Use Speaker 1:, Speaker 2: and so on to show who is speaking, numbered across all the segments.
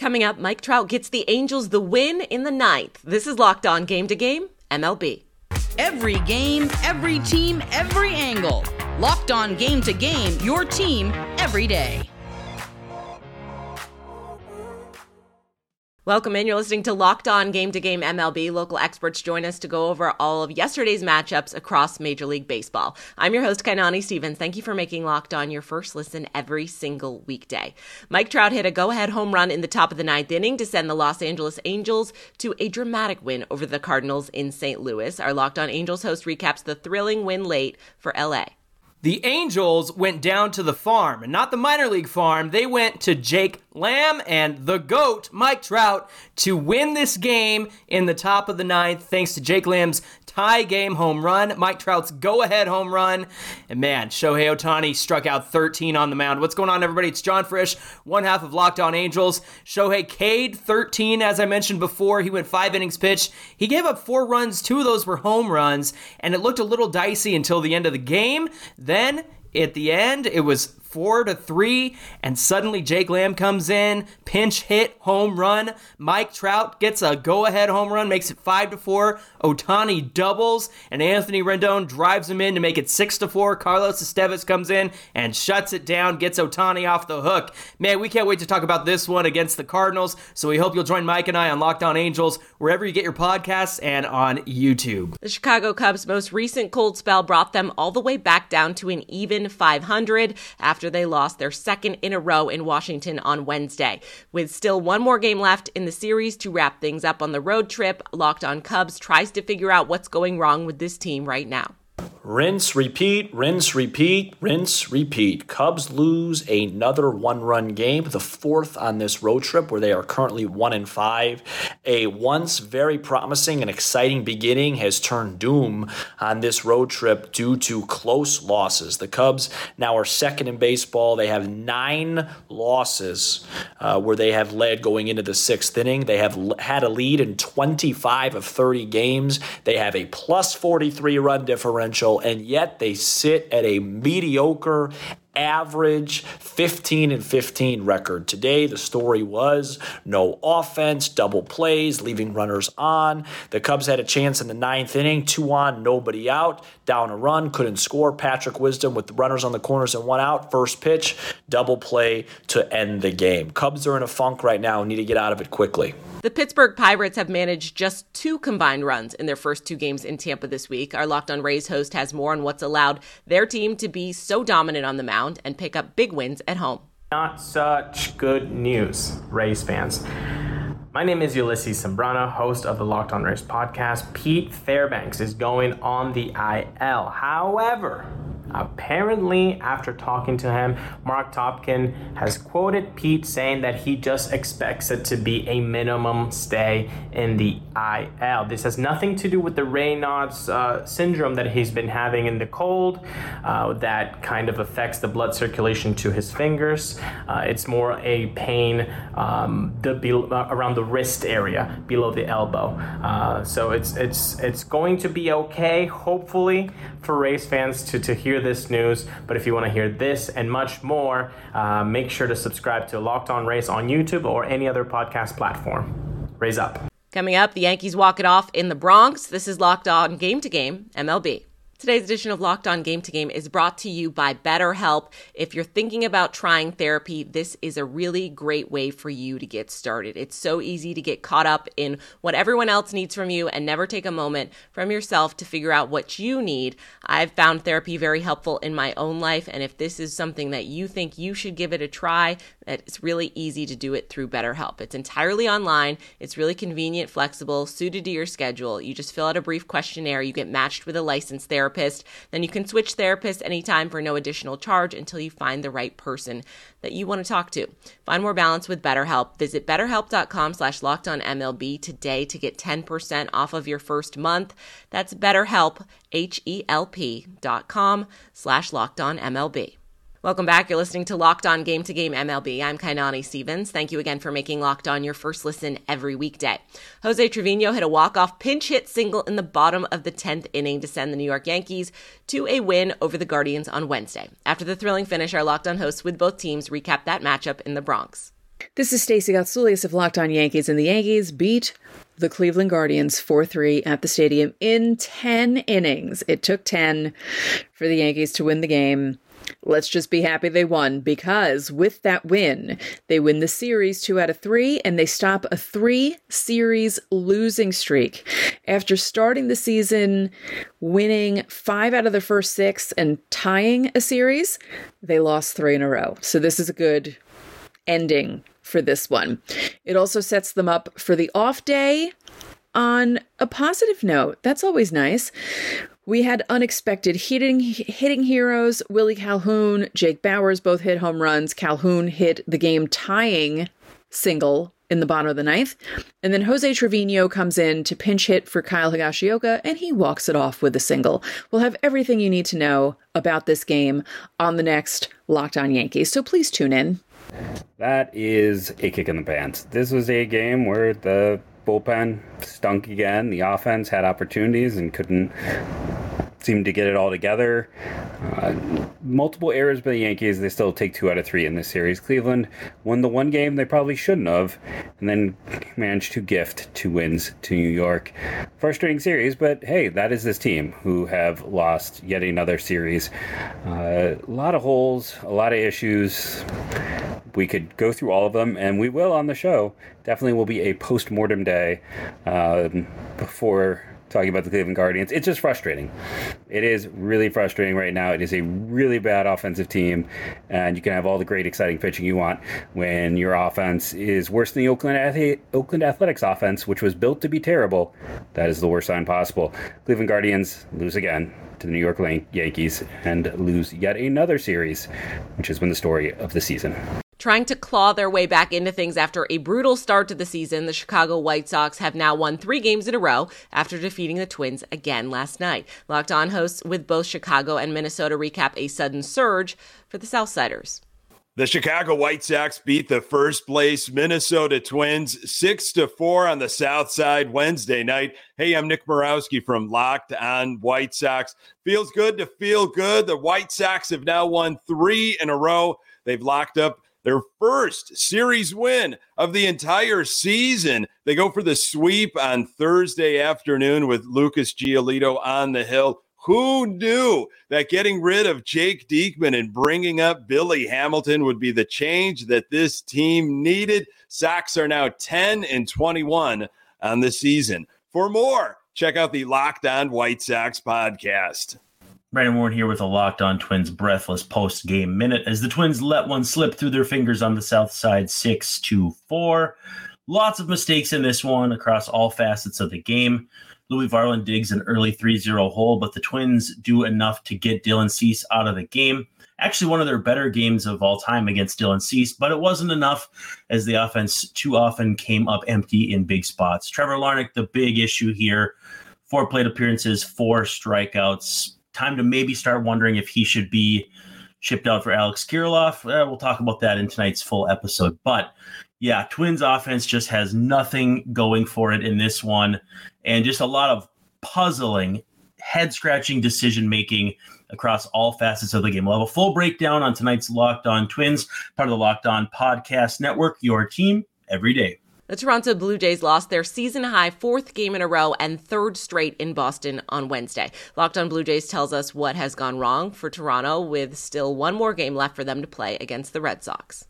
Speaker 1: Coming up, Mike Trout gets the Angels the win in the ninth. This is Locked On Game to Game, MLB.
Speaker 2: Every game, every team, every angle. Locked On Game to Game, your team every day.
Speaker 1: Welcome in. You're listening to Locked On Game to Game MLB. Local experts join us to go over all of yesterday's matchups across Major League Baseball. I'm your host, Kainani Stevens. Thank you for making Locked On your first listen every single weekday. Mike Trout hit a go ahead home run in the top of the ninth inning to send the Los Angeles Angels to a dramatic win over the Cardinals in St. Louis. Our Locked On Angels host recaps the thrilling win late for LA.
Speaker 3: The Angels went down to the farm, and not the minor league farm. They went to Jake Lamb and the GOAT, Mike Trout, to win this game in the top of the ninth, thanks to Jake Lamb's tie game home run, Mike Trout's go ahead home run. And man, Shohei Ohtani struck out 13 on the mound. What's going on, everybody? It's John Frisch, one half of Locked On Angels. Shohei K'd 13, as I mentioned before. He went five innings pitched. He gave up four runs, two of those were home runs, and it looked a little dicey until the end of the game. Then at the end, it was four to three, and suddenly Jake Lamb comes in, pinch hit, home run. Mike Trout gets a go ahead home run, makes it five to four. Ohtani doubles, and Anthony Rendon drives him in to make it six to four. Carlos Estevez comes in and shuts it down, gets Ohtani off the hook. Man, we can't wait to talk about this one against the Cardinals. So we hope you'll join Mike and I on Locked On Angels, wherever you get your podcasts and on YouTube.
Speaker 1: The Chicago Cubs' most recent cold spell brought them all the way back down to an even 500 after they lost their second in a row in Washington on Wednesday. With still one more game left in the series to wrap things up on the road trip, Locked On Cubs tries to figure out what's going wrong with this team right now.
Speaker 4: Rinse, repeat, rinse, repeat, rinse, repeat. Cubs lose another one run game, the fourth on this road trip where they are currently one and five. A once very promising and exciting beginning has turned doom on this road trip due to close losses. The Cubs now are second in baseball. They have nine losses uh, where they have led going into the sixth inning. They have had a lead in 25 of 30 games. They have a plus 43 run differential and yet they sit at a mediocre average 15 and 15 record. Today, the story was no offense, double plays, leaving runners on. The Cubs had a chance in the ninth inning, two on, nobody out, down a run, couldn't score. Patrick Wisdom with runners on the corners and one out. First pitch, double play to end the game. Cubs are in a funk right now, need to get out of it quickly.
Speaker 1: The Pittsburgh Pirates have managed just two combined runs in their first two games in Tampa this week. Our Locked on Rays host has more on what's allowed their team to be so dominant on the mound and pick up big wins at home.
Speaker 5: Not such good news, Rays fans. My name is Ulysses Sembrano, host of the Locked On Rays podcast. Pete Fairbanks is going on the IL. However, Apparently, after talking to him, Marc Topkin has quoted Pete saying that he just expects it to be a minimum stay in the IL. This has nothing to do with the Raynaud's uh, syndrome that he's been having in the cold, uh, that kind of affects the blood circulation to his fingers. Uh, it's more a pain um, the be- uh, around the wrist area, below the elbow. Uh, so it's it's it's going to be okay, hopefully, for Rays fans to to hear this news. But if you want to hear this and much more, uh, make sure to subscribe to Locked On Rays on YouTube or any other podcast platform. Rays up.
Speaker 1: Coming up, the Yankees walk it off in the Bronx. This is Locked On Game to Game MLB. Today's edition of Locked On Game to Game is brought to you by BetterHelp. If you're thinking about trying therapy, this is a really great way for you to get started. It's so easy to get caught up in what everyone else needs from you and never take a moment from yourself to figure out what you need. I've found therapy very helpful in my own life, and if this is something that you think you should give it a try, it's really easy to do it through BetterHelp. It's entirely online, it's really convenient, flexible, suited to your schedule. You just fill out a brief questionnaire, you get matched with a licensed therapist therapist. Then you can switch therapists anytime for no additional charge until you find the right person that you want to talk to. Find more balance with BetterHelp. Visit betterhelp.com slash MLB today to get 10% off of your first month. That's betterhelp, H-E-L-P dot com slash MLB. Welcome back. You're listening to Locked On Game to Game MLB. I'm Kainani Stevens. Thank you again for making Locked On your first listen every weekday. Jose Trevino hit a walk-off pinch hit single in the bottom of the 10th inning to send the New York Yankees to a win over the Guardians on Wednesday. After the thrilling finish, our Locked On hosts with both teams recap that matchup in the Bronx.
Speaker 6: This is Stacey Gotsulias of Locked On Yankees, and the Yankees beat the Cleveland Guardians 4 3 at the stadium in 10 innings. It took 10 for the Yankees to win the game. Let's just be happy they won because with that win, they win the series two out of three and they stop a three series losing streak. After starting the season winning five out of the first six and tying a series, they lost three in a row. So this is a good ending for this one. It also sets them up for the off day on a positive note. That's always nice. We had unexpected hitting hitting heroes. Willie Calhoun, Jake Bauers both hit home runs. Calhoun hit the game tying single in the bottom of the ninth. And then Jose Trevino comes in to pinch hit for Kyle Higashioka, and he walks it off with a single. We'll have everything you need to know about this game on the next Locked On Yankees, so please tune in.
Speaker 7: That is a kick in the pants. This was a game where the bullpen stunk again. The offense had opportunities and couldn't seem to get it all together. Uh, multiple errors by the Yankees. They still take two out of three in this series. Cleveland won the one game they probably shouldn't have, and then managed to gift two wins to New York. Frustrating series, but hey, that is this team who have lost yet another series. Uh, a lot of holes, a lot of issues. We could go through all of them, and we will on the show. Definitely will be a post mortem day um, before talking about the Cleveland Guardians. It's just frustrating. It is really frustrating right now. It is a really bad offensive team, and you can have all the great, exciting pitching you want when your offense is worse than the Oakland, Oakland Athletics offense, which was built to be terrible. That is the worst sign possible. Cleveland Guardians lose again to the New York Yankees and lose yet another series, which has been the story of the season.
Speaker 1: Trying to claw their way back into things after a brutal start to the season, the Chicago White Sox have now won three games in a row after defeating the Twins again last night. Locked On hosts with both Chicago and Minnesota recap a sudden surge for the Southsiders.
Speaker 8: The Chicago White Sox beat the first place Minnesota Twins 6 to 4 on the South Side Wednesday night. Hey, I'm Nick Morawski from Locked on White Sox. Feels good to feel good. The White Sox have now won 3 in a row. They've locked up their first series win of the entire season. They go for the sweep on Thursday afternoon with Lucas Giolito on the hill. Who knew that getting rid of Jake Diekman and bringing up Billy Hamilton would be the change that this team needed? Sox are now 10 and 21 on the season. For more, check out the Locked On White Sox podcast.
Speaker 9: Brandon Warren here with a Locked On Twins breathless post game minute as the Twins let one slip through their fingers on the south side 6 to 4. Lots of mistakes in this one across all facets of the game. Louis Varland digs an early 3 0 hole, but the Twins do enough to get Dylan Cease out of the game. Actually, one of their better games of all time against Dylan Cease, but it wasn't enough as the offense too often came up empty in big spots. Trevor Larnach, the big issue here four plate appearances, four strikeouts time to maybe start wondering if he should be shipped out for Alex Kirilloff. Eh, we'll talk about that in tonight's full episode. But yeah, Twins offense just has nothing going for it in this one, and just a lot of puzzling, head scratching decision making across all facets of the game. We'll have a full breakdown on tonight's Locked On Twins, part of the Locked On Podcast Network, your team every day.
Speaker 1: The Toronto Blue Jays lost their season high fourth game in a row and third straight in Boston on Wednesday. Locked on Blue Jays tells us what has gone wrong for Toronto with still one more game left for them to play against the Red Sox.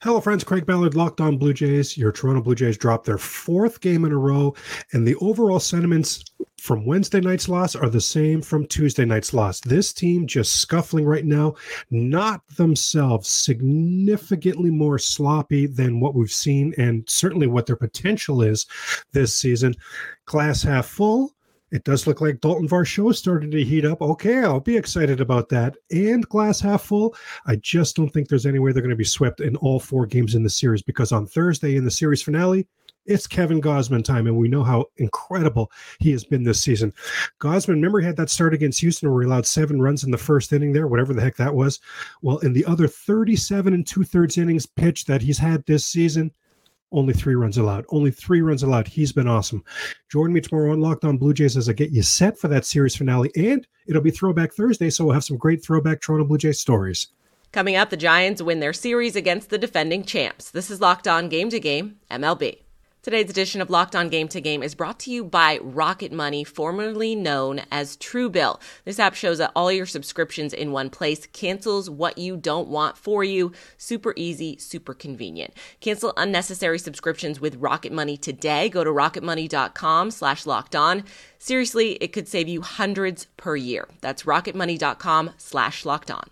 Speaker 10: Hello, friends. Craig Ballard, Locked On Blue Jays. Your Toronto Blue Jays dropped their fourth game in a row, and the overall sentiments from Wednesday night's loss are the same from Tuesday night's loss. This team just scuffling right now, not themselves significantly more sloppy than what we've seen, and certainly what their potential is this season. Glass half full. It does look like Dalton Varsho started to heat up. Okay, I'll be excited about that. And glass half full. I just don't think there's any way they're going to be swept in all four games in the series because on Thursday in the series finale, it's Kevin Gausman time, and we know how incredible he has been this season. Gausman, remember, he had that start against Houston where he allowed seven runs in the first inning there, whatever the heck that was. Well, in the other 37 and two thirds innings pitch that he's had this season, only three runs allowed. Only three runs allowed. He's been awesome. Join me tomorrow on Locked On Blue Jays as I get you set for that series finale, and it'll be Throwback Thursday, so we'll have some great throwback Toronto Blue Jays stories.
Speaker 1: Coming up, the Giants win their series against the defending champs. This is Locked On Game to Game, MLB. Today's edition of Locked On Game to Game is brought to you by Rocket Money, formerly known as Truebill. This app shows that all your subscriptions in one place, cancels what you don't want for you. Super easy, super convenient. Cancel unnecessary subscriptions with Rocket Money today. Go to rocketmoney.com slash locked on. Seriously, it could save you hundreds per year. That's rocketmoney.com slash locked on.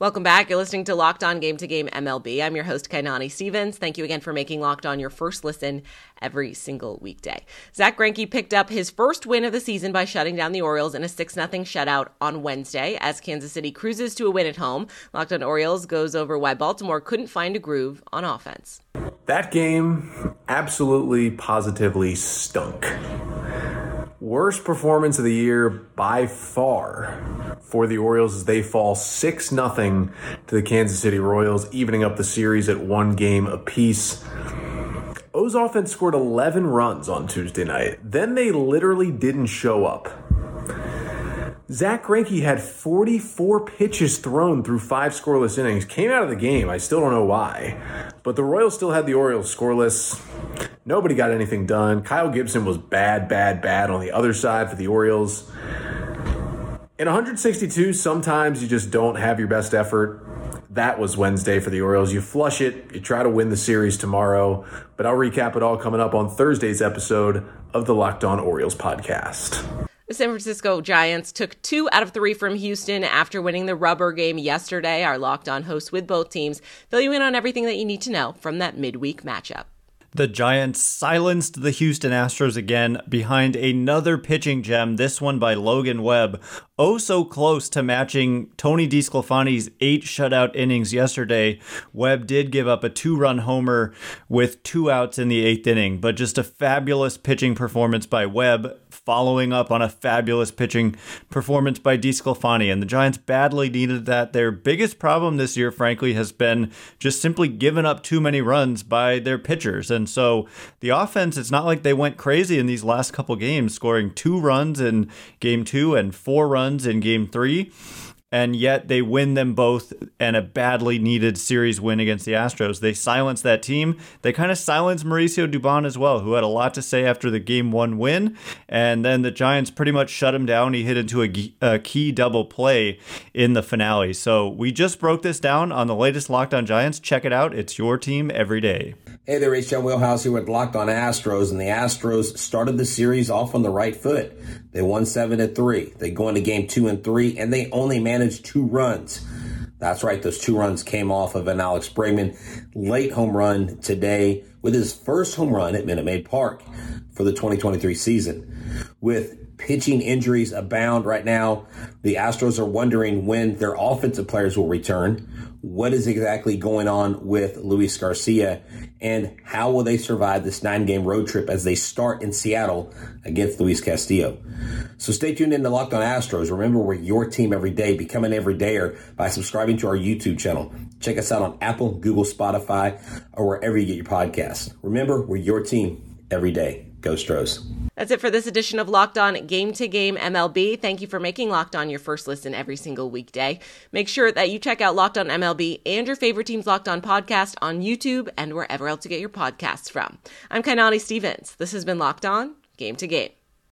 Speaker 1: Welcome back. You're listening to Locked On Game to Game MLB. I'm your host, Kainani Stevens. Thank you again for making Locked On your first listen every single weekday. Zack Greinke picked up his first win of the season by shutting down the Orioles in a 6 0 shutout on Wednesday as Kansas City cruises to a win at home. Locked On Orioles goes over why Baltimore couldn't find a groove on offense.
Speaker 11: That game absolutely positively stunk. Worst performance of the year by far for the Orioles as they fall 6 0 to the Kansas City Royals, evening up the series at one game apiece. O's offense scored 11 runs on Tuesday night. Then they literally didn't show up. Zack Greinke had 44 pitches thrown through five scoreless innings. Came out of the game. I still don't know why. But the Royals still had the Orioles scoreless. Nobody got anything done. Kyle Gibson was bad, bad, bad on the other side for the Orioles. In 162, sometimes you just don't have your best effort. That was Wednesday for the Orioles. You flush it, you try to win the series tomorrow, but I'll recap it all coming up on Thursday's episode of the Locked On Orioles podcast.
Speaker 1: The San Francisco Giants took two out of three from Houston after winning the rubber game yesterday. Our locked on host with both teams fill you in on everything that you need to know from that midweek matchup.
Speaker 12: The Giants silenced the Houston Astros again behind another pitching gem, this one by Logan Webb. Oh, so close to matching Tony DeSclafani's eight shutout innings yesterday. Webb did give up a two run homer with two outs in the eighth inning, but just a fabulous pitching performance by Webb, following up on a fabulous pitching performance by DeSclafani. And the Giants badly needed that. Their biggest problem this year, frankly, has been just simply giving up too many runs by their pitchers. And so the offense, it's not like they went crazy in these last couple games, scoring two runs in game two and four runs in game three and yet they win them both and a badly needed series win against the Astros. They silence that team. They kind of silence Mauricio Dubon as well, who had a lot to say after the game one win. And then the Giants pretty much shut him down. He hit into a, a key double play in the finale. So we just broke this down on the latest Locked On Giants. Check it out. It's your team every day.
Speaker 13: Hey there, H. John Wheelhouse here with Locked On Astros, and the Astros started the series off on the right foot. They won seven to three. They go into game two and three, and they only managed two runs. That's right, those two runs came off of an Alex Bregman late home run today with his first home run at Minute Maid Park for the 2023 season. With pitching injuries abound right now, the Astros are wondering when their offensive players will return. What is exactly going on with Luis Garcia and how will they survive this nine game road trip as they start in Seattle against Luis Castillo? So stay tuned in to Locked on Astros. Remember, we're your team every day. Become an everydayer by subscribing to our YouTube channel. Check us out on Apple, Google, Spotify, or wherever you get your podcasts. Remember, we're your team every day. Go Stros.
Speaker 1: That's it for this edition of Locked On Game to Game MLB. Thank you for making Locked On your first listen every single weekday. Make sure that you check out Locked On MLB and your favorite team's Locked On podcast on YouTube and wherever else you get your podcasts from. I'm Kainani Stevens. This has been Locked On Game to Game.